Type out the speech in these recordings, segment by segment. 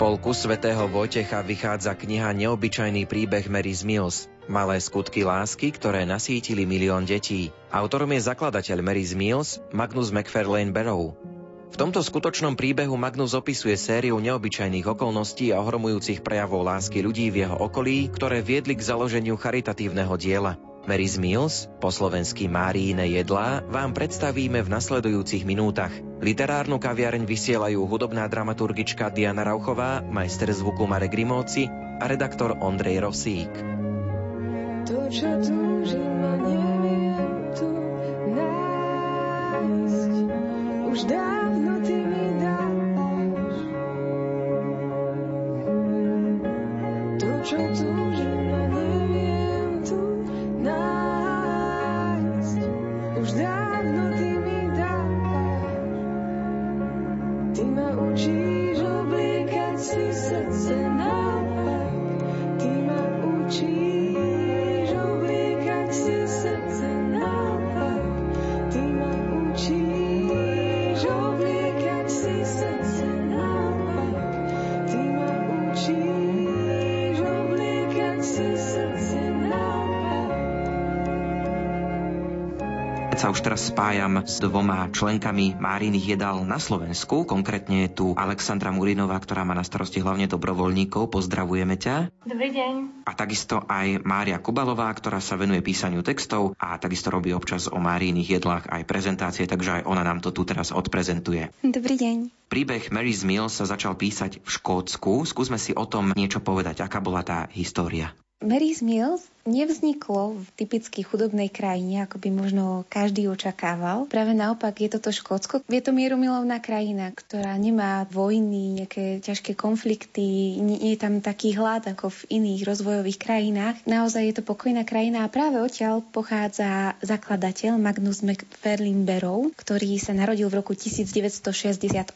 Z spolku svätého Vojtecha vychádza kniha Neobyčajný príbeh Mary Mills. Malé skutky lásky, ktoré nasítili milión detí. Autorom je zakladateľ Mary Mills, Magnus McFarlane Barrow. V tomto skutočnom príbehu Magnus opisuje sériu neobyčajných okolností a ohromujúcich prejavov lásky ľudí v jeho okolí, ktoré viedli k založeniu charitatívneho diela. Mary's Meals, po slovensky Máriine jedlá, vám predstavíme v nasledujúcich minútach. Literárnu kaviareň vysielajú hudobná dramaturgička Diana Rauchová, majster zvuku Marek Grimóci a redaktor Ondrej Rosík. To, čo túžim, tu nájsť, už dávno ty mi dáš. To, čo túžim, sa už teraz spájam s dvoma členkami Máriných jedál na Slovensku. Konkrétne je tu Alexandra Murinová, ktorá má na starosti hlavne dobrovoľníkov. Pozdravujeme ťa. Dobrý deň. A takisto aj Mária Kubalová, ktorá sa venuje písaniu textov a takisto robí občas o Máriných jedlách aj prezentácie, takže aj ona nám to tu teraz odprezentuje. Dobrý deň. Príbeh Mary's Mill sa začal písať v Škótsku. Skúsme si o tom niečo povedať. Aká bola tá história? Mary's Mills nevzniklo v typicky chudobnej krajine, ako by možno každý očakával. Práve naopak je toto Škótsko. Je to mierumilovná krajina, ktorá nemá vojny, nejaké ťažké konflikty, nie je tam taký hlad ako v iných rozvojových krajinách. Naozaj je to pokojná krajina a práve odtiaľ pochádza zakladateľ Magnus McFarlane Barrow, ktorý sa narodil v roku 1968.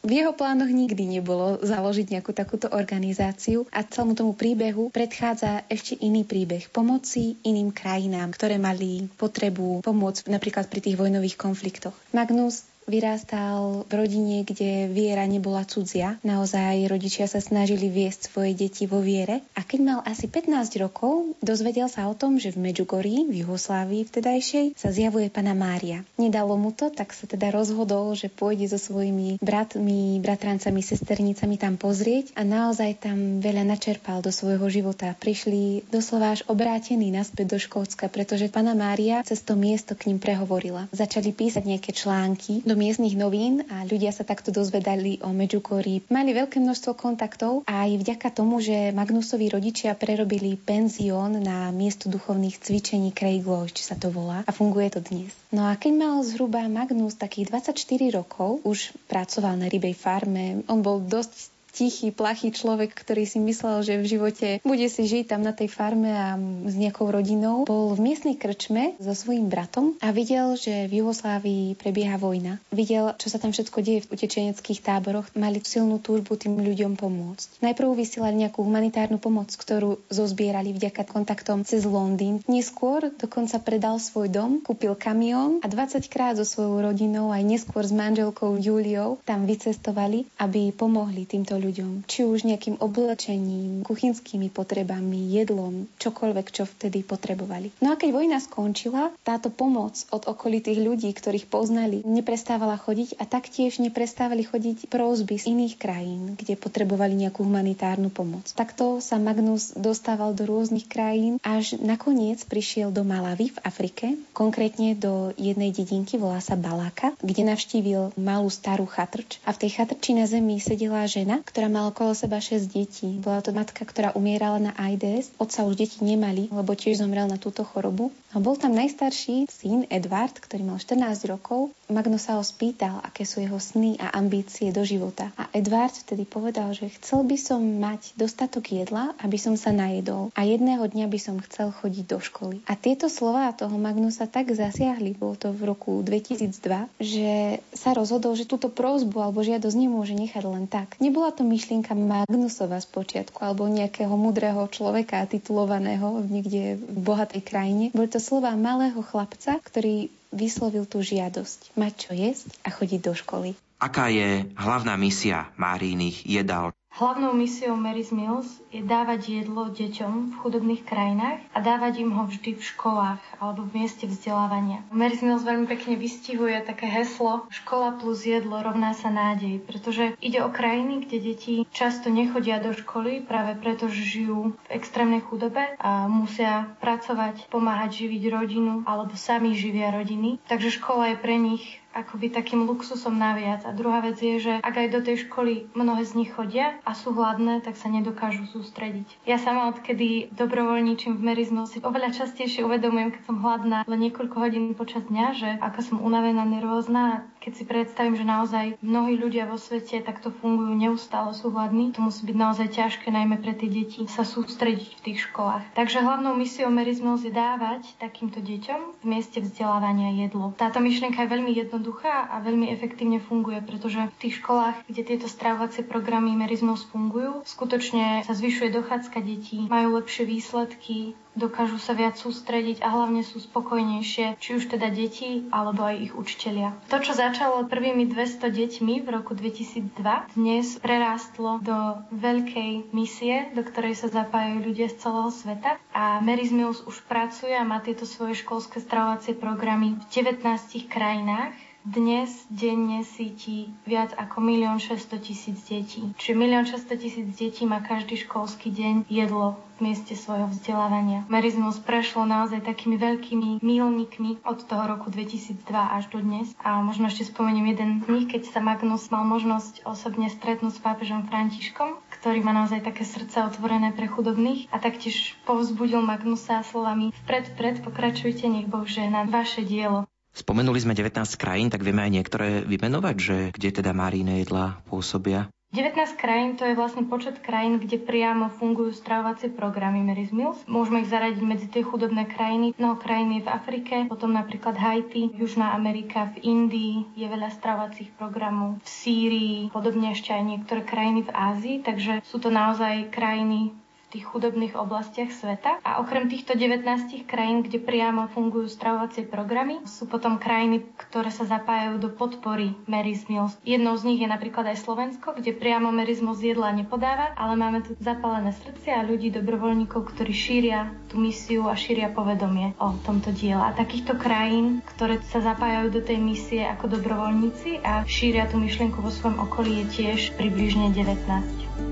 V jeho plánoch nikdy nebolo založiť nejakú takúto organizáciu a celému tomu príbehu predchádza ešte iný príbeh pomoci iným krajinám, ktoré mali potrebu pomôcť napríklad pri tých vojnových konfliktoch. Magnus Vyrástal v rodine, kde viera nebola cudzia. Naozaj rodičia sa snažili viesť svoje deti vo viere. A keď mal asi 15 rokov, dozvedel sa o tom, že v Medžugorí, v Juhoslávii vtedajšej, sa zjavuje pana Mária. Nedalo mu to, tak sa teda rozhodol, že pôjde so svojimi bratmi, bratrancami, sesternicami tam pozrieť a naozaj tam veľa načerpal do svojho života. Prišli doslova až obrátení naspäť do Škótska, pretože pana Mária cez to miesto k ním prehovorila. Začali písať nejaké články do miestnych novín a ľudia sa takto dozvedali o Medžugorí. Mali veľké množstvo kontaktov a aj vďaka tomu, že Magnusovi rodičia prerobili penzión na miesto duchovných cvičení Craig Lodge sa to volá a funguje to dnes. No a keď mal zhruba Magnus takých 24 rokov, už pracoval na rybej farme, on bol dosť tichý, plachý človek, ktorý si myslel, že v živote bude si žiť tam na tej farme a s nejakou rodinou, bol v miestnej krčme so svojím bratom a videl, že v Jugoslávii prebieha vojna. Videl, čo sa tam všetko deje v utečeneckých táboroch. Mali silnú túžbu tým ľuďom pomôcť. Najprv vysielali nejakú humanitárnu pomoc, ktorú zozbierali vďaka kontaktom cez Londýn. Neskôr dokonca predal svoj dom, kúpil kamión a 20 krát so svojou rodinou aj neskôr s manželkou Juliou tam vycestovali, aby pomohli týmto ľuďom. Či už nejakým oblečením, kuchynskými potrebami, jedlom, čokoľvek, čo vtedy potrebovali. No a keď vojna skončila, táto pomoc od okolitých ľudí, ktorých poznali, neprestávala chodiť a taktiež neprestávali chodiť prózby z iných krajín, kde potrebovali nejakú humanitárnu pomoc. Takto sa Magnus dostával do rôznych krajín, až nakoniec prišiel do Malavy v Afrike, konkrétne do jednej dedinky, volá sa Balaka, kde navštívil malú starú chatrč a v tej chatrči na zemi sedela žena, ktorá mala okolo seba 6 detí. Bola to matka, ktorá umierala na AIDS. Otca už deti nemali, lebo tiež zomrel na túto chorobu. A bol tam najstarší syn Edward, ktorý mal 14 rokov. Magnus sa ho spýtal, aké sú jeho sny a ambície do života. A Edward vtedy povedal, že chcel by som mať dostatok jedla, aby som sa najedol. A jedného dňa by som chcel chodiť do školy. A tieto slova toho Magnusa tak zasiahli, bolo to v roku 2002, že sa rozhodol, že túto prozbu alebo žiadosť nemôže nechať len tak. Nebola to myšlienka Magnusova z počiatku alebo nejakého mudrého človeka titulovaného niekde v bohatej krajine. Boli to slova malého chlapca, ktorý vyslovil tú žiadosť mať čo jesť a chodiť do školy. Aká je hlavná misia Máriných jedal? Hlavnou misiou Mary's Mills je dávať jedlo deťom v chudobných krajinách a dávať im ho vždy v školách alebo v mieste vzdelávania. Mary's Mills veľmi pekne vystihuje také heslo škola plus jedlo rovná sa nádej, pretože ide o krajiny, kde deti často nechodia do školy práve preto, že žijú v extrémnej chudobe a musia pracovať, pomáhať živiť rodinu alebo sami živia rodiny. Takže škola je pre nich akoby takým luxusom naviac. A druhá vec je, že ak aj do tej školy mnohé z nich chodia a sú hladné, tak sa nedokážu sústrediť. Ja sama odkedy dobrovoľníčim v Merizmo si oveľa častejšie uvedomujem, keď som hladná len niekoľko hodín počas dňa, že ako som unavená, nervózna. Keď si predstavím, že naozaj mnohí ľudia vo svete takto fungujú, neustále sú hladní, to musí byť naozaj ťažké, najmä pre tie deti, sa sústrediť v tých školách. Takže hlavnou misiou Merizmos je dávať takýmto deťom v mieste vzdelávania jedlo. Táto myšlienka je veľmi jednoduchá jednoduchá a veľmi efektívne funguje, pretože v tých školách, kde tieto stravovacie programy Merizmos fungujú, skutočne sa zvyšuje dochádzka detí, majú lepšie výsledky, dokážu sa viac sústrediť a hlavne sú spokojnejšie, či už teda deti alebo aj ich učitelia. To, čo začalo prvými 200 deťmi v roku 2002, dnes prerástlo do veľkej misie, do ktorej sa zapájajú ľudia z celého sveta a Mary's už pracuje a má tieto svoje školské stravovacie programy v 19 krajinách dnes denne síti viac ako 1 600 tisíc detí. Čiže 1 600 tisíc detí má každý školský deň jedlo v mieste svojho vzdelávania. Merizmus prešlo naozaj takými veľkými mílnikmi od toho roku 2002 až do dnes. A možno ešte spomeniem jeden z nich, keď sa Magnus mal možnosť osobne stretnúť s pápežom Františkom, ktorý má naozaj také srdce otvorené pre chudobných a taktiež povzbudil Magnusa slovami vpred, vpred, pokračujte, nech Boh žehná vaše dielo. Spomenuli sme 19 krajín, tak vieme aj niektoré vymenovať, že kde teda maríne jedlá pôsobia? 19 krajín to je vlastne počet krajín, kde priamo fungujú stravovacie programy Mary's Mills. Môžeme ich zaradiť medzi tie chudobné krajiny. Mnoho krajín je v Afrike, potom napríklad Haiti, Južná Amerika, v Indii je veľa stravovacích programov, v Sýrii, podobne ešte aj niektoré krajiny v Ázii, takže sú to naozaj krajiny tých chudobných oblastiach sveta. A okrem týchto 19 krajín, kde priamo fungujú stravovacie programy, sú potom krajiny, ktoré sa zapájajú do podpory Mary's Meals. Jednou z nich je napríklad aj Slovensko, kde priamo Mary's Meals jedla nepodáva, ale máme tu zapálené srdcia a ľudí, dobrovoľníkov, ktorí šíria tú misiu a šíria povedomie o tomto diele. A takýchto krajín, ktoré sa zapájajú do tej misie ako dobrovoľníci a šíria tú myšlienku vo svojom okolí je tiež približne 19.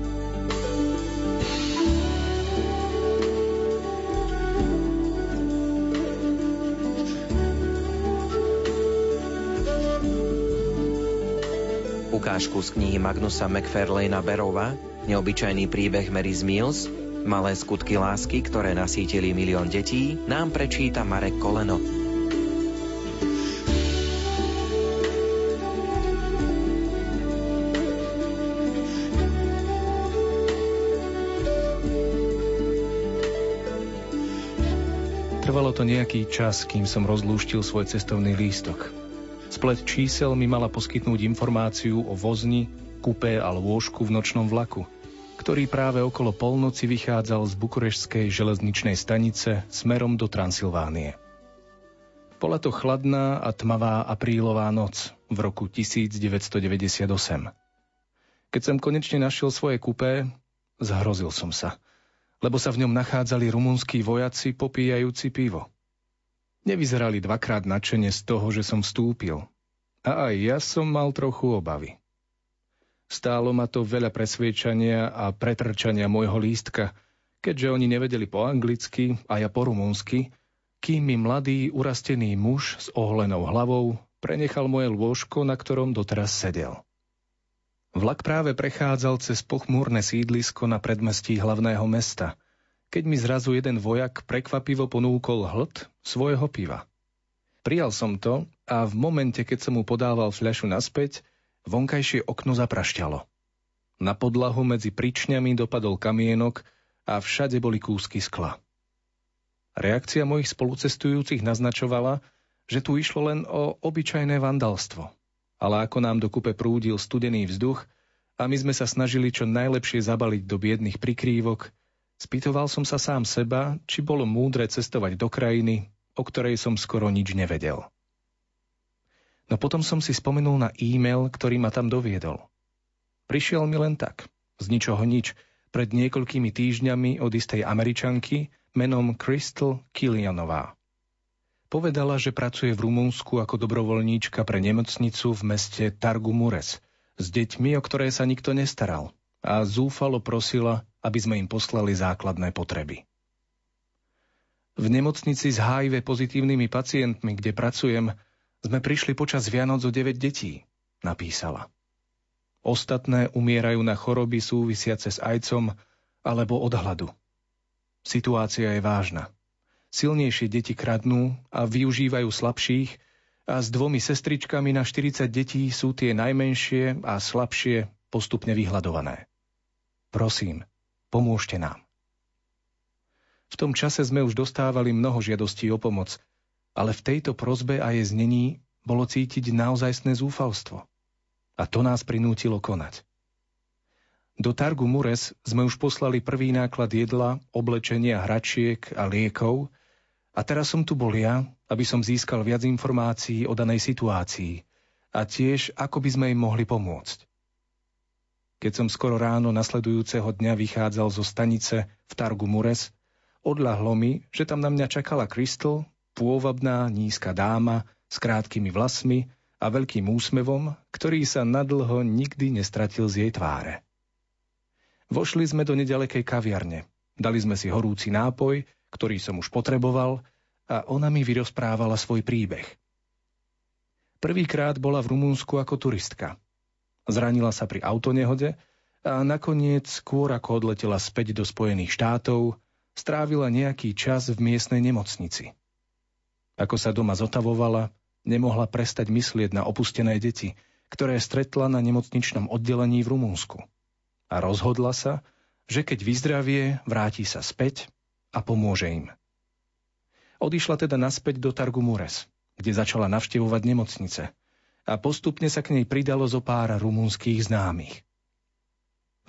ukážku z knihy Magnusa McFarlane'a Berova, neobyčajný príbeh Mary's Mills, malé skutky lásky, ktoré nasítili milión detí, nám prečíta Marek Koleno. Trvalo to nejaký čas, kým som rozlúštil svoj cestovný lístok. Splet čísel mi mala poskytnúť informáciu o vozni, kupé a lôžku v nočnom vlaku, ktorý práve okolo polnoci vychádzal z bukurešskej železničnej stanice smerom do Transylvánie. Bola to chladná a tmavá aprílová noc v roku 1998. Keď som konečne našiel svoje kupé, zhrozil som sa, lebo sa v ňom nachádzali rumunskí vojaci popíjajúci pivo. Nevyzerali dvakrát nadšene z toho, že som vstúpil. A aj ja som mal trochu obavy. Stálo ma to veľa presviečania a pretrčania môjho lístka, keďže oni nevedeli po anglicky a ja po rumúnsky, kým mi mladý urastený muž s ohlenou hlavou prenechal moje lôžko, na ktorom doteraz sedel. Vlak práve prechádzal cez pochmúrne sídlisko na predmestí hlavného mesta – keď mi zrazu jeden vojak prekvapivo ponúkol hlt svojho piva. Prijal som to a v momente, keď som mu podával fľašu naspäť, vonkajšie okno zaprašťalo. Na podlahu medzi pričňami dopadol kamienok a všade boli kúsky skla. Reakcia mojich spolucestujúcich naznačovala, že tu išlo len o obyčajné vandalstvo. Ale ako nám do kupe prúdil studený vzduch a my sme sa snažili čo najlepšie zabaliť do biedných prikrývok, Spýtoval som sa sám seba, či bolo múdre cestovať do krajiny, o ktorej som skoro nič nevedel. No potom som si spomenul na e-mail, ktorý ma tam doviedol. Prišiel mi len tak, z ničoho nič pred niekoľkými týždňami od istej američanky menom Crystal Kilianová. Povedala, že pracuje v Rumunsku ako dobrovoľníčka pre nemocnicu v meste Targu Mures s deťmi, o ktoré sa nikto nestaral a zúfalo prosila, aby sme im poslali základné potreby. V nemocnici s HIV pozitívnymi pacientmi, kde pracujem, sme prišli počas Vianoc o 9 detí, napísala. Ostatné umierajú na choroby súvisiace s ajcom alebo od hladu. Situácia je vážna. Silnejšie deti kradnú a využívajú slabších a s dvomi sestričkami na 40 detí sú tie najmenšie a slabšie postupne vyhľadované. Prosím, pomôžte nám. V tom čase sme už dostávali mnoho žiadostí o pomoc, ale v tejto prozbe a jej znení bolo cítiť naozajstné zúfalstvo. A to nás prinútilo konať. Do Targu Mures sme už poslali prvý náklad jedla, oblečenia, hračiek a liekov a teraz som tu bol ja, aby som získal viac informácií o danej situácii a tiež, ako by sme im mohli pomôcť. Keď som skoro ráno nasledujúceho dňa vychádzal zo stanice v Targu Mures, odľahlo mi, že tam na mňa čakala Crystal, pôvabná, nízka dáma s krátkými vlasmi a veľkým úsmevom, ktorý sa nadlho nikdy nestratil z jej tváre. Vošli sme do nedalekej kaviarne. Dali sme si horúci nápoj ktorý som už potreboval, a ona mi vyrozprávala svoj príbeh. Prvýkrát bola v Rumúnsku ako turistka. Zranila sa pri autonehode a nakoniec, skôr ako odletela späť do Spojených štátov, strávila nejaký čas v miestnej nemocnici. Ako sa doma zotavovala, nemohla prestať myslieť na opustené deti, ktoré stretla na nemocničnom oddelení v Rumúnsku. A rozhodla sa, že keď vyzdravie, vráti sa späť a pomôže im. Odišla teda naspäť do Targu Mures, kde začala navštevovať nemocnice a postupne sa k nej pridalo zo pár rumúnskych známych.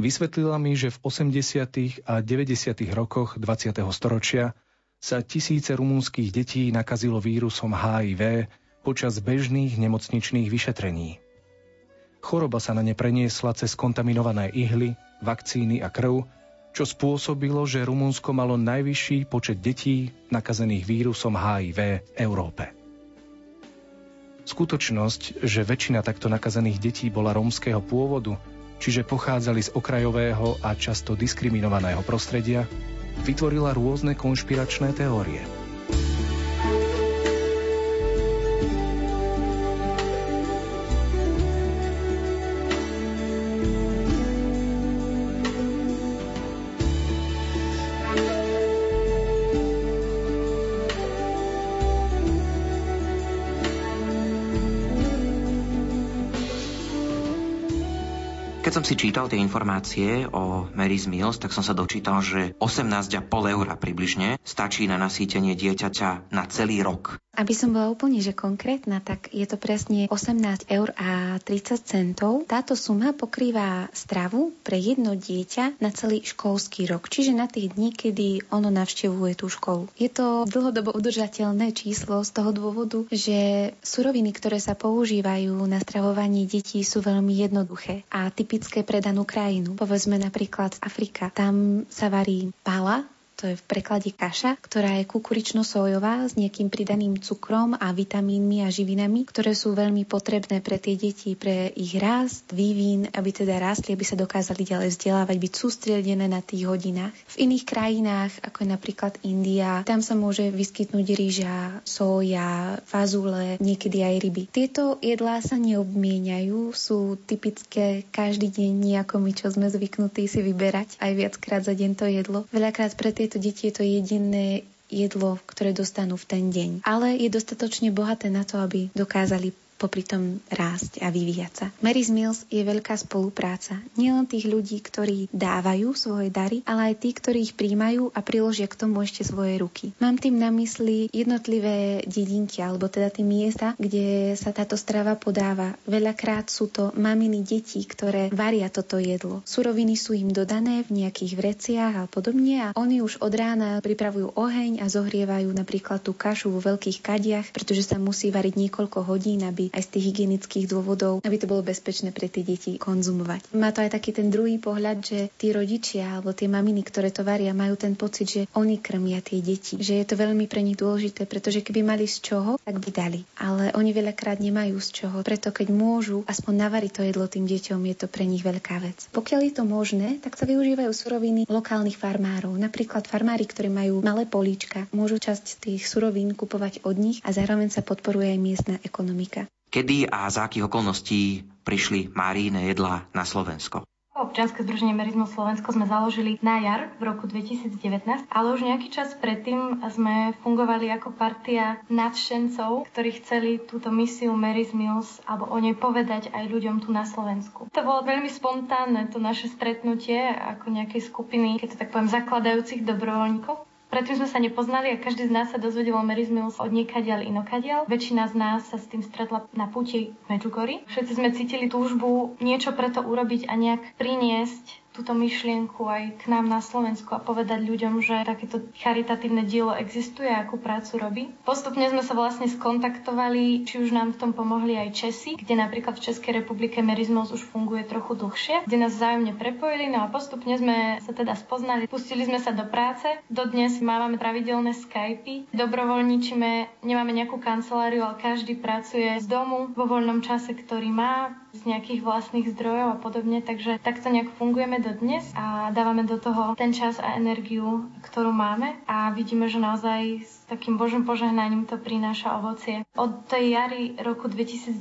Vysvetlila mi, že v 80. a 90. rokoch 20. storočia sa tisíce rumúnskych detí nakazilo vírusom HIV počas bežných nemocničných vyšetrení. Choroba sa na ne preniesla cez kontaminované ihly, vakcíny a krv, čo spôsobilo, že Rumunsko malo najvyšší počet detí nakazených vírusom HIV v Európe. Skutočnosť, že väčšina takto nakazených detí bola rómskeho pôvodu, čiže pochádzali z okrajového a často diskriminovaného prostredia, vytvorila rôzne konšpiračné teórie – Keď som si čítal tie informácie o Mary's Mills, tak som sa dočítal, že 18,5 eur približne stačí na nasýtenie dieťaťa na celý rok. Aby som bola úplne že konkrétna, tak je to presne 18 eur a 30 centov. Táto suma pokrýva stravu pre jedno dieťa na celý školský rok, čiže na tých dní, kedy ono navštevuje tú školu. Je to dlhodobo udržateľné číslo z toho dôvodu, že suroviny, ktoré sa používajú na stravovanie detí, sú veľmi jednoduché a typické pre danú krajinu. Povedzme napríklad Afrika. Tam sa varí pala, to je v preklade kaša, ktorá je kukurično-sojová s nejakým pridaným cukrom a vitamínmi a živinami, ktoré sú veľmi potrebné pre tie deti, pre ich rast, vývin, aby teda rástli, aby sa dokázali ďalej vzdelávať, byť sústredené na tých hodinách. V iných krajinách, ako je napríklad India, tam sa môže vyskytnúť rýža, soja, fazule, niekedy aj ryby. Tieto jedlá sa neobmieniajú, sú typické každý deň nejako my, čo sme zvyknutí si vyberať aj viackrát za deň to jedlo. Veľakrát pre tie tieto deti je to jediné jedlo, ktoré dostanú v ten deň. Ale je dostatočne bohaté na to, aby dokázali popri tom rásť a vyvíjať sa. Mary's Mills je veľká spolupráca. Nielen tých ľudí, ktorí dávajú svoje dary, ale aj tí, ktorí ich príjmajú a priložia k tomu ešte svoje ruky. Mám tým na mysli jednotlivé dedinky, alebo teda tie miesta, kde sa táto strava podáva. Veľakrát sú to maminy detí, ktoré varia toto jedlo. Suroviny sú im dodané v nejakých vreciach a podobne a oni už od rána pripravujú oheň a zohrievajú napríklad tú kašu vo veľkých kadiach, pretože sa musí variť niekoľko hodín, aby aj z tých hygienických dôvodov, aby to bolo bezpečné pre tie deti konzumovať. Má to aj taký ten druhý pohľad, že tí rodičia alebo tie maminy, ktoré to varia, majú ten pocit, že oni krmia tie deti. Že je to veľmi pre nich dôležité, pretože keby mali z čoho, tak by dali. Ale oni veľakrát nemajú z čoho. Preto keď môžu aspoň navariť to jedlo tým deťom, je to pre nich veľká vec. Pokiaľ je to možné, tak sa využívajú suroviny lokálnych farmárov. Napríklad farmári, ktorí majú malé políčka, môžu časť tých surovín kupovať od nich a zároveň sa podporuje aj miestna ekonomika. Kedy a za akých okolností prišli Máríne jedlá na Slovensko? Občianske združenie Merizmus Slovensko sme založili na jar v roku 2019, ale už nejaký čas predtým sme fungovali ako partia nadšencov, ktorí chceli túto misiu Mary's Mills alebo o nej povedať aj ľuďom tu na Slovensku. To bolo veľmi spontánne, to naše stretnutie ako nejakej skupiny, keď to tak poviem, zakladajúcich dobrovoľníkov. Predtým sme sa nepoznali a každý z nás sa dozvedel o Mary's Mills od niekadiaľ inokadiaľ. Väčšina z nás sa s tým stretla na puti v Medjugorji. Všetci sme cítili túžbu niečo preto urobiť a nejak priniesť túto myšlienku aj k nám na Slovensku a povedať ľuďom, že takéto charitatívne dielo existuje a akú prácu robí. Postupne sme sa vlastne skontaktovali, či už nám v tom pomohli aj Česi, kde napríklad v Českej republike Merizmos už funguje trochu dlhšie, kde nás vzájomne prepojili, no a postupne sme sa teda spoznali, pustili sme sa do práce. Dodnes máme pravidelné Skypy, dobrovoľníčime, nemáme nejakú kanceláriu, ale každý pracuje z domu vo voľnom čase, ktorý má, z nejakých vlastných zdrojov a podobne, takže takto nejak fungujeme do dnes a dávame do toho ten čas a energiu, ktorú máme a vidíme, že naozaj s takým Božím požehnaním to prináša ovocie. Od tej jary roku 2019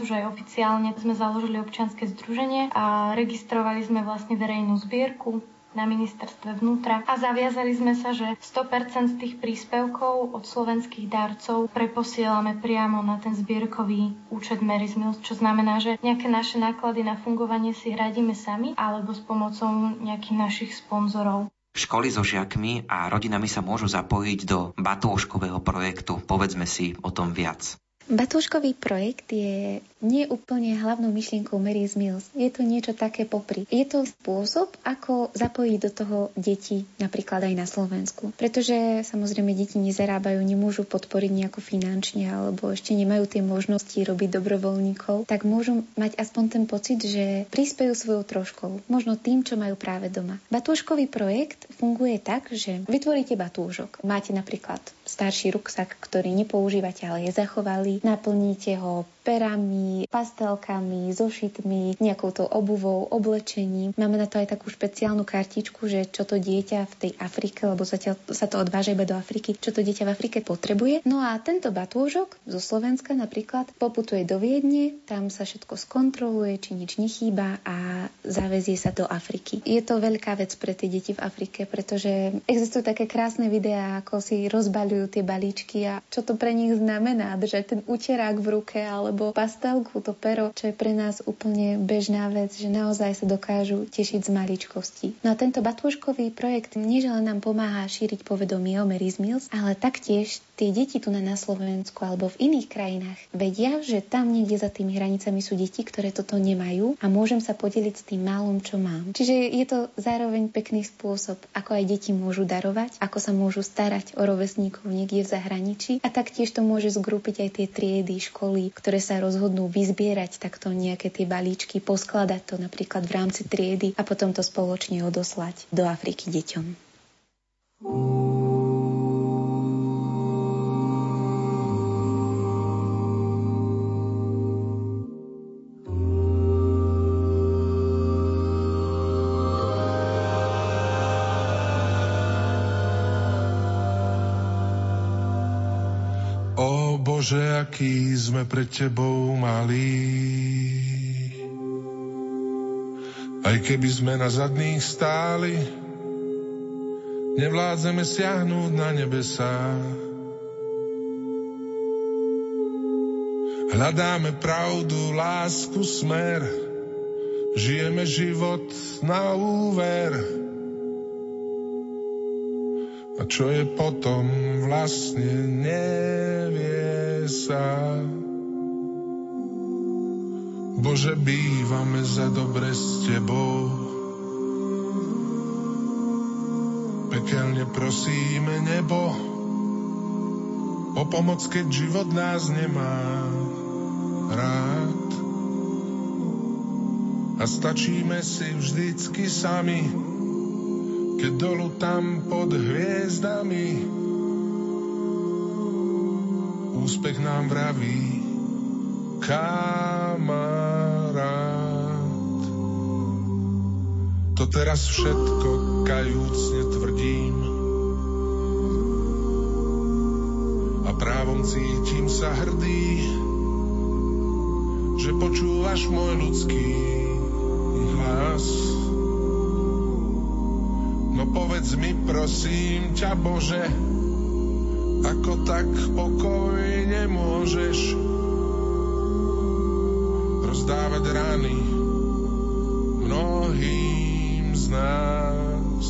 už aj oficiálne sme založili občianske združenie a registrovali sme vlastne verejnú zbierku na ministerstve vnútra a zaviazali sme sa, že 100% z tých príspevkov od slovenských darcov preposielame priamo na ten zbierkový účet Mary's čo znamená, že nejaké naše náklady na fungovanie si hradíme sami alebo s pomocou nejakých našich sponzorov. Školy so žiakmi a rodinami sa môžu zapojiť do batúškového projektu. Povedzme si o tom viac. Batúškový projekt je nie úplne hlavnou myšlienkou Mary's Mills. Je to niečo také popri. Je to spôsob, ako zapojiť do toho deti napríklad aj na Slovensku. Pretože samozrejme deti nezarábajú, nemôžu podporiť nejako finančne alebo ešte nemajú tie možnosti robiť dobrovoľníkov, tak môžu mať aspoň ten pocit, že prispejú svojou troškou, možno tým, čo majú práve doma. Batúškový projekt funguje tak, že vytvoríte batúžok. Máte napríklad starší ruksak, ktorý nepoužívate, ale je zachovali, naplníte ho perami, pastelkami, zošitmi, nejakou tou obuvou, oblečením. Máme na to aj takú špeciálnu kartičku, že čo to dieťa v tej Afrike, lebo zatiaľ sa to odváža iba do Afriky, čo to dieťa v Afrike potrebuje. No a tento batôžok zo Slovenska napríklad poputuje do Viedne, tam sa všetko skontroluje, či nič nechýba a zavezie sa do Afriky. Je to veľká vec pre tie deti v Afrike, pretože existujú také krásne videá, ako si rozbaľujú tie balíčky a čo to pre nich znamená, držať ten úterák v ruke, ale alebo pastelku, to pero, čo je pre nás úplne bežná vec, že naozaj sa dokážu tešiť z maličkosti. No a tento batúškový projekt nie len nám pomáha šíriť povedomie o Mary's Mills, ale taktiež tie deti tu na, Slovensku alebo v iných krajinách vedia, že tam niekde za tými hranicami sú deti, ktoré toto nemajú a môžem sa podeliť s tým málom, čo mám. Čiže je to zároveň pekný spôsob, ako aj deti môžu darovať, ako sa môžu starať o rovesníkov niekde v zahraničí a taktiež to môže zgrúpiť aj tie triedy, školy, ktoré sa rozhodnú vyzbierať takto nejaké tie balíčky, poskladať to napríklad v rámci triedy a potom to spoločne odoslať do Afriky deťom. Bože, aký sme pred Tebou malí. Aj keby sme na zadných stáli, nevládzeme siahnuť na nebesá. Hľadáme pravdu, lásku, smer, žijeme život na úver. A čo je potom, vlastne nevie sa. Bože, bývame za dobre s Tebou. Pekelne prosíme nebo o pomoc, keď život nás nemá. rád. A stačíme si vždycky sami, keď dolu tam pod hviezdami úspech nám vraví kamarát. To teraz všetko kajúcne tvrdím a právom cítim sa hrdý, že počúvaš môj ľudský hlas. Povedz mi prosím ťa Bože, ako tak pokojne môžeš rozdávať rány mnohým z nás.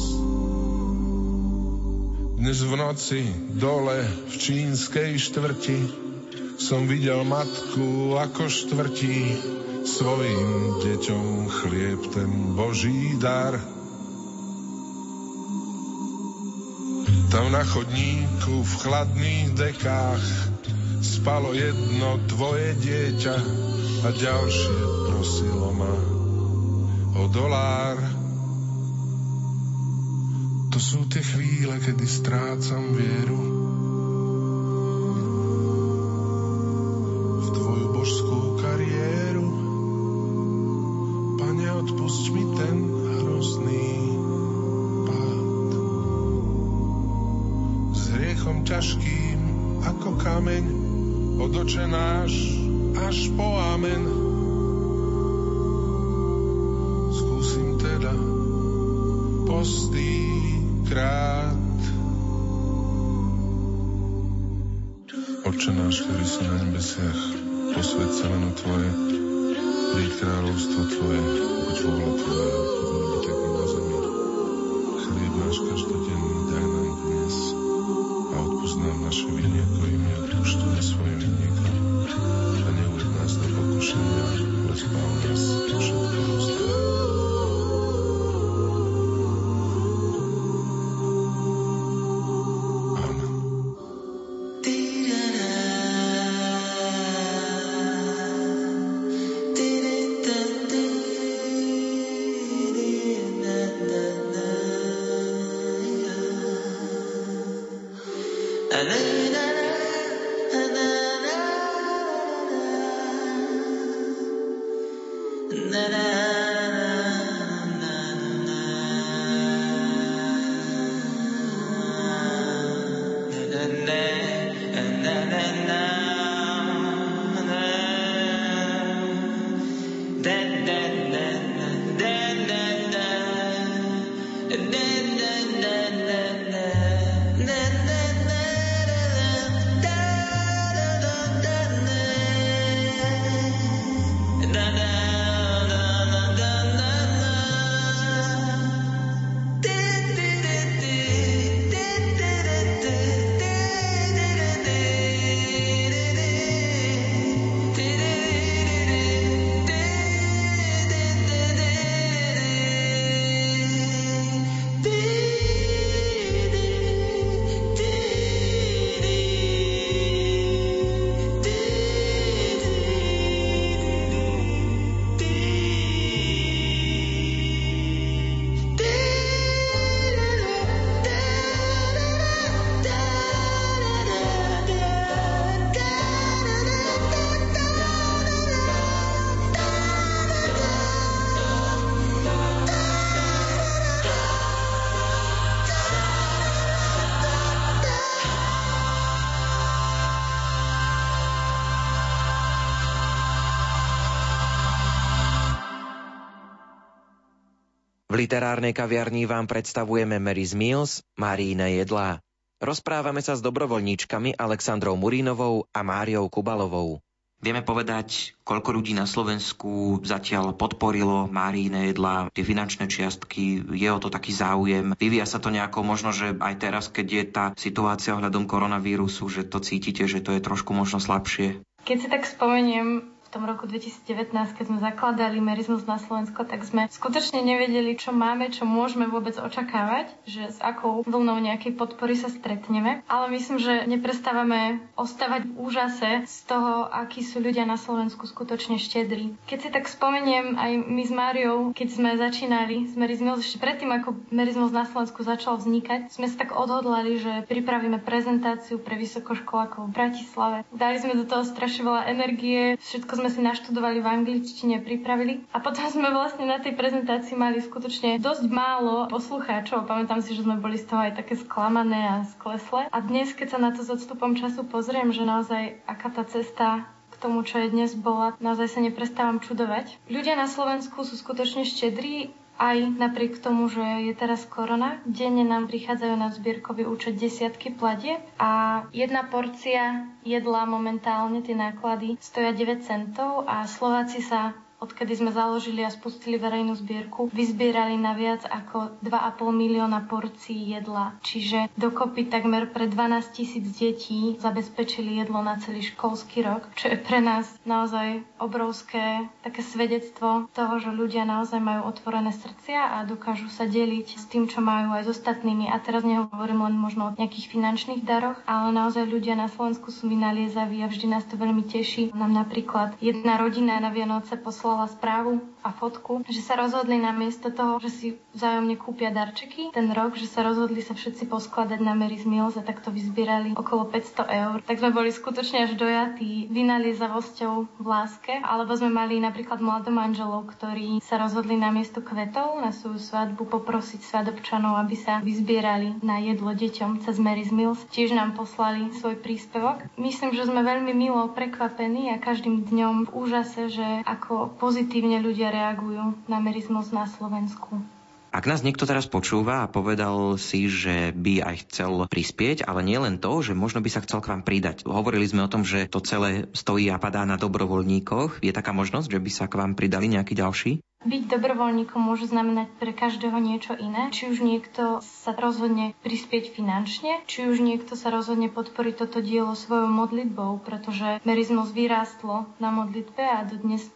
Dnes v noci dole v čínskej štvrti som videl matku ako štvrtí svojim deťom chlieb ten Boží dar. Tam na chodníku v chladných dekách spalo jedno tvoje dieťa a ďalšie prosilo ma o dolár. To sú tie chvíle, kedy strácam vieru kráľovstvo Tvoje, V literárnej kaviarni vám predstavujeme Mary's Meals, Maríne jedlá. Rozprávame sa s dobrovoľníčkami Alexandrou Murínovou a Máriou Kubalovou. Vieme povedať, koľko ľudí na Slovensku zatiaľ podporilo Máríne jedlá, tie finančné čiastky, je o to taký záujem. Vyvíja sa to nejako možno, že aj teraz, keď je tá situácia ohľadom koronavírusu, že to cítite, že to je trošku možno slabšie? Keď si tak spomeniem, tom roku 2019, keď sme zakladali Merizmus na Slovensko, tak sme skutočne nevedeli, čo máme, čo môžeme vôbec očakávať, že s akou vlnou nejakej podpory sa stretneme. Ale myslím, že neprestávame ostávať v úžase z toho, akí sú ľudia na Slovensku skutočne štedrí. Keď si tak spomeniem aj my s Máriou, keď sme začínali s Merizmus, ešte predtým, ako Merizmus na Slovensku začal vznikať, sme sa tak odhodlali, že pripravíme prezentáciu pre vysokoškolákov v Bratislave. Dali sme do toho strašne veľa energie, všetko sme si naštudovali v angličtine, pripravili. A potom sme vlastne na tej prezentácii mali skutočne dosť málo poslucháčov. Pamätám si, že sme boli z toho aj také sklamané a sklesle. A dnes, keď sa na to s odstupom času pozriem, že naozaj aká tá cesta tomu, čo je dnes bola, naozaj sa neprestávam čudovať. Ľudia na Slovensku sú skutočne štedrí aj napriek tomu, že je teraz korona, denne nám prichádzajú na zbierkový účet desiatky platie a jedna porcia jedla momentálne, tie náklady, stoja 9 centov a Slováci sa odkedy sme založili a spustili verejnú zbierku, vyzbierali na viac ako 2,5 milióna porcií jedla. Čiže dokopy takmer pre 12 tisíc detí zabezpečili jedlo na celý školský rok, čo je pre nás naozaj obrovské také svedectvo toho, že ľudia naozaj majú otvorené srdcia a dokážu sa deliť s tým, čo majú aj s ostatnými. A teraz nehovorím len možno o nejakých finančných daroch, ale naozaj ľudia na Slovensku sú vynaliezaví a vždy nás to veľmi teší. Nám napríklad jedna rodina na Vianoce poslala poslala správu a fotku, že sa rozhodli namiesto toho, že si vzájomne kúpia darčeky ten rok, že sa rozhodli sa všetci poskladať na Mary's Meals a takto vyzbierali okolo 500 eur. Tak sme boli skutočne až dojatí vynaliezavosťou v láske, alebo sme mali napríklad mladom manželov, ktorí sa rozhodli namiesto kvetov na svoju svadbu poprosiť svadobčanov, aby sa vyzbierali na jedlo deťom cez Mary's Meals. Tiež nám poslali svoj príspevok. Myslím, že sme veľmi milo prekvapení a každým dňom v úžase, že ako pozitívne ľudia reagujú na merizmus na Slovensku. Ak nás niekto teraz počúva a povedal si, že by aj chcel prispieť, ale nie len to, že možno by sa chcel k vám pridať. Hovorili sme o tom, že to celé stojí a padá na dobrovoľníkoch. Je taká možnosť, že by sa k vám pridali nejakí ďalší? Byť dobrovoľníkom môže znamenať pre každého niečo iné. Či už niekto sa rozhodne prispieť finančne, či už niekto sa rozhodne podporiť toto dielo svojou modlitbou, pretože merizmus vyrástlo na modlitbe a dodnes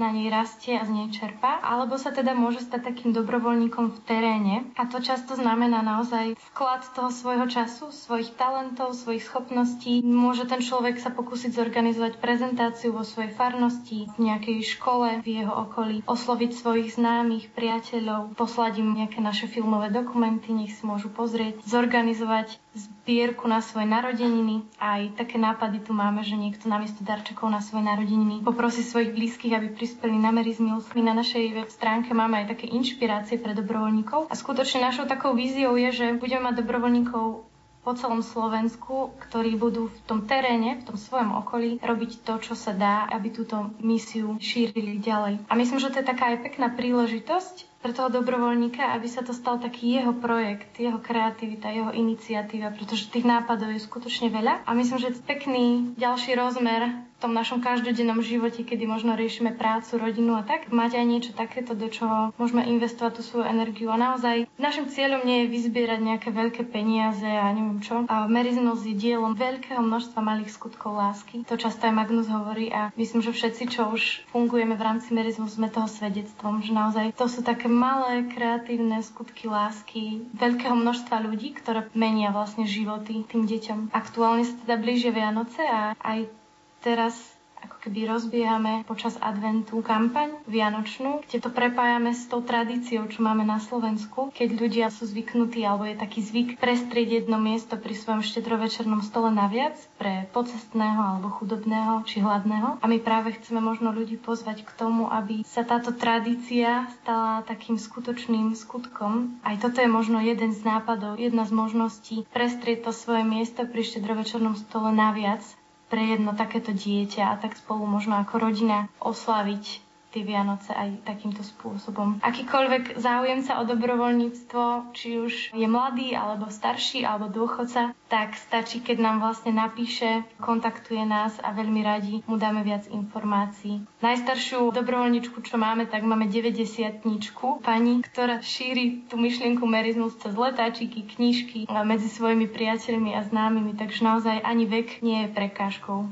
na nej rastie a z nej čerpá, alebo sa teda môže stať takým dobrovoľníkom v teréne. A to často znamená naozaj vklad toho svojho času, svojich talentov, svojich schopností. Môže ten človek sa pokúsiť zorganizovať prezentáciu vo svojej farnosti, v nejakej škole v jeho okolí, osloviť svojich známych, priateľov, poslať im nejaké naše filmové dokumenty, nech si môžu pozrieť, zorganizovať zbierku na svoje narodeniny. Aj také nápady tu máme, že niekto namiesto darčekov na svoje narodeniny poprosí svojich blízkych, aby prispeli na Mary's Meals. My na našej web stránke máme aj také inšpirácie pre dobrovoľníkov. A skutočne našou takou víziou je, že budeme mať dobrovoľníkov po celom Slovensku, ktorí budú v tom teréne, v tom svojom okolí robiť to, čo sa dá, aby túto misiu šírili ďalej. A myslím, že to je taká aj pekná príležitosť pre toho dobrovoľníka, aby sa to stal taký jeho projekt, jeho kreativita, jeho iniciatíva, pretože tých nápadov je skutočne veľa. A myslím, že pekný ďalší rozmer tom našom každodennom živote, kedy možno riešime prácu, rodinu a tak, mať aj niečo takéto, do čoho môžeme investovať tú svoju energiu. A naozaj našim cieľom nie je vyzbierať nejaké veľké peniaze a neviem čo. A Meriznos je dielom veľkého množstva malých skutkov lásky. To často aj Magnus hovorí a myslím, že všetci, čo už fungujeme v rámci Merizmus, sme toho svedectvom, že naozaj to sú také malé kreatívne skutky lásky veľkého množstva ľudí, ktoré menia vlastne životy tým deťom. Aktuálne sa teda blížia Vianoce a aj teraz ako keby rozbiehame počas adventu kampaň vianočnú, kde to prepájame s tou tradíciou, čo máme na Slovensku, keď ľudia sú zvyknutí, alebo je taký zvyk prestrieť jedno miesto pri svojom štedrovečernom stole naviac pre pocestného alebo chudobného či hladného. A my práve chceme možno ľudí pozvať k tomu, aby sa táto tradícia stala takým skutočným skutkom. Aj toto je možno jeden z nápadov, jedna z možností prestrieť to svoje miesto pri štedrovečernom stole naviac pre jedno takéto dieťa a tak spolu možno ako rodina oslaviť tie Vianoce aj takýmto spôsobom. Akýkoľvek záujemca o dobrovoľníctvo, či už je mladý, alebo starší, alebo dôchodca, tak stačí, keď nám vlastne napíše, kontaktuje nás a veľmi radi mu dáme viac informácií. Najstaršiu dobrovoľničku, čo máme, tak máme 90 pani, ktorá šíri tú myšlienku merizmus cez letáčiky, knižky medzi svojimi priateľmi a známymi, takže naozaj ani vek nie je prekážkou.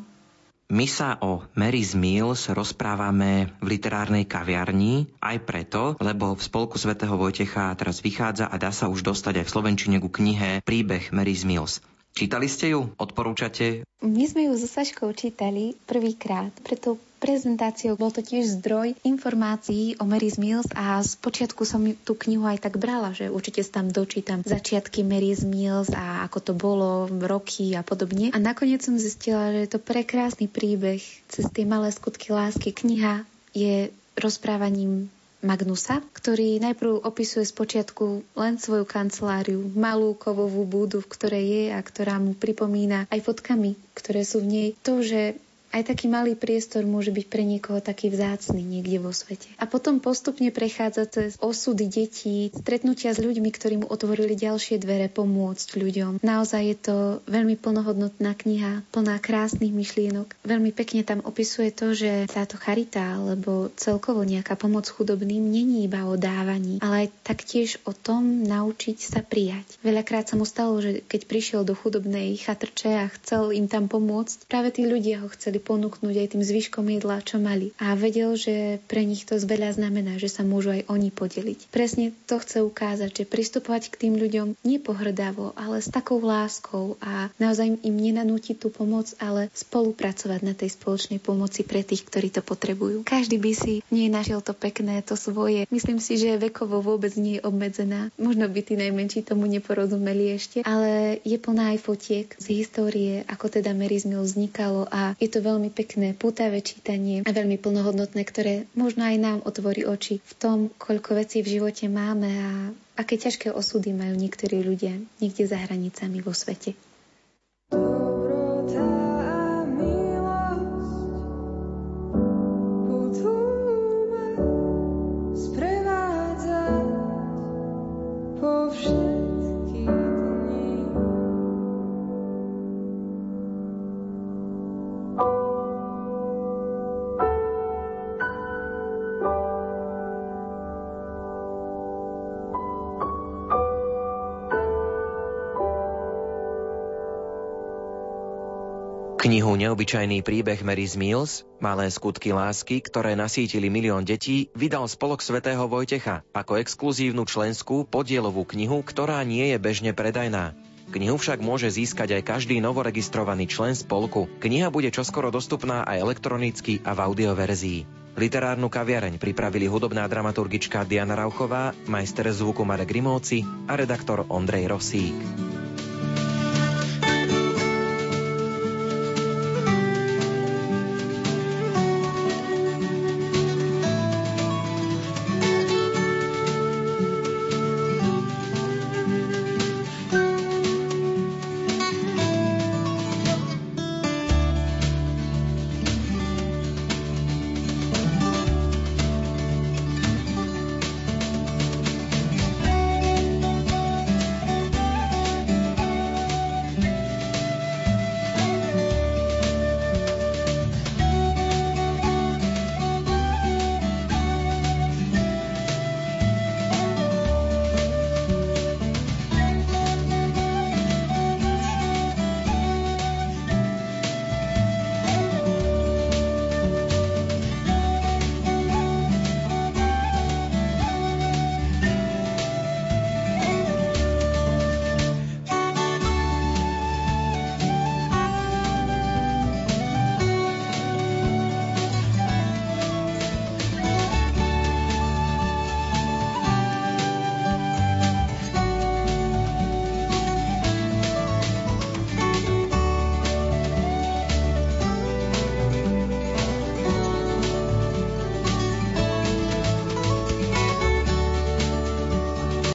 My sa o Mary's Mills rozprávame v literárnej kaviarni aj preto, lebo v spolku svätého Vojtecha teraz vychádza a dá sa už dostať aj v Slovenčine ku knihe Príbeh Mary's Mills. Čítali ste ju? Odporúčate? My sme ju so Saškou čítali prvýkrát, preto prezentáciou bol to tiež zdroj informácií o Mary's Mills a z počiatku som tú knihu aj tak brala, že určite sa tam dočítam začiatky Mary's Mills a ako to bolo, roky a podobne. A nakoniec som zistila, že je to prekrásny príbeh cez tie malé skutky lásky. Kniha je rozprávaním Magnusa, ktorý najprv opisuje z počiatku len svoju kanceláriu, malú kovovú budu, v ktorej je a ktorá mu pripomína aj fotkami, ktoré sú v nej. To, že aj taký malý priestor môže byť pre niekoho taký vzácny niekde vo svete. A potom postupne prechádza cez osudy detí, stretnutia s ľuďmi, ktorí mu otvorili ďalšie dvere pomôcť ľuďom. Naozaj je to veľmi plnohodnotná kniha, plná krásnych myšlienok. Veľmi pekne tam opisuje to, že táto charita alebo celkovo nejaká pomoc chudobným není iba o dávaní, ale aj taktiež o tom naučiť sa prijať. Veľakrát sa mu stalo, že keď prišiel do chudobnej chatrče a chcel im tam pomôcť, práve tí ľudia ho chceli mohli ponúknuť aj tým zvyškom jedla, čo mali. A vedel, že pre nich to veľa znamená, že sa môžu aj oni podeliť. Presne to chce ukázať, že pristupovať k tým ľuďom nepohrdavo, ale s takou láskou a naozaj im nenanútiť tú pomoc, ale spolupracovať na tej spoločnej pomoci pre tých, ktorí to potrebujú. Každý by si nie našiel to pekné, to svoje. Myslím si, že vekovo vôbec nie je obmedzená. Možno by tí najmenší tomu neporozumeli ešte, ale je plná aj fotiek z histórie, ako teda Merizmil vznikalo a je to veľmi pekné, pútavé čítanie a veľmi plnohodnotné, ktoré možno aj nám otvorí oči v tom, koľko vecí v živote máme a aké ťažké osudy majú niektorí ľudia niekde za hranicami vo svete. Knihu Neobyčajný príbeh Mary's Mills, Malé skutky lásky, ktoré nasítili milión detí, vydal Spolok svätého Vojtecha ako exkluzívnu členskú podielovú knihu, ktorá nie je bežne predajná. Knihu však môže získať aj každý novoregistrovaný člen spolku. Kniha bude čoskoro dostupná aj elektronicky a v audioverzii. Literárnu kaviareň pripravili hudobná dramaturgička Diana Rauchová, majster zvuku Marek Grimovci a redaktor Ondrej Rosík.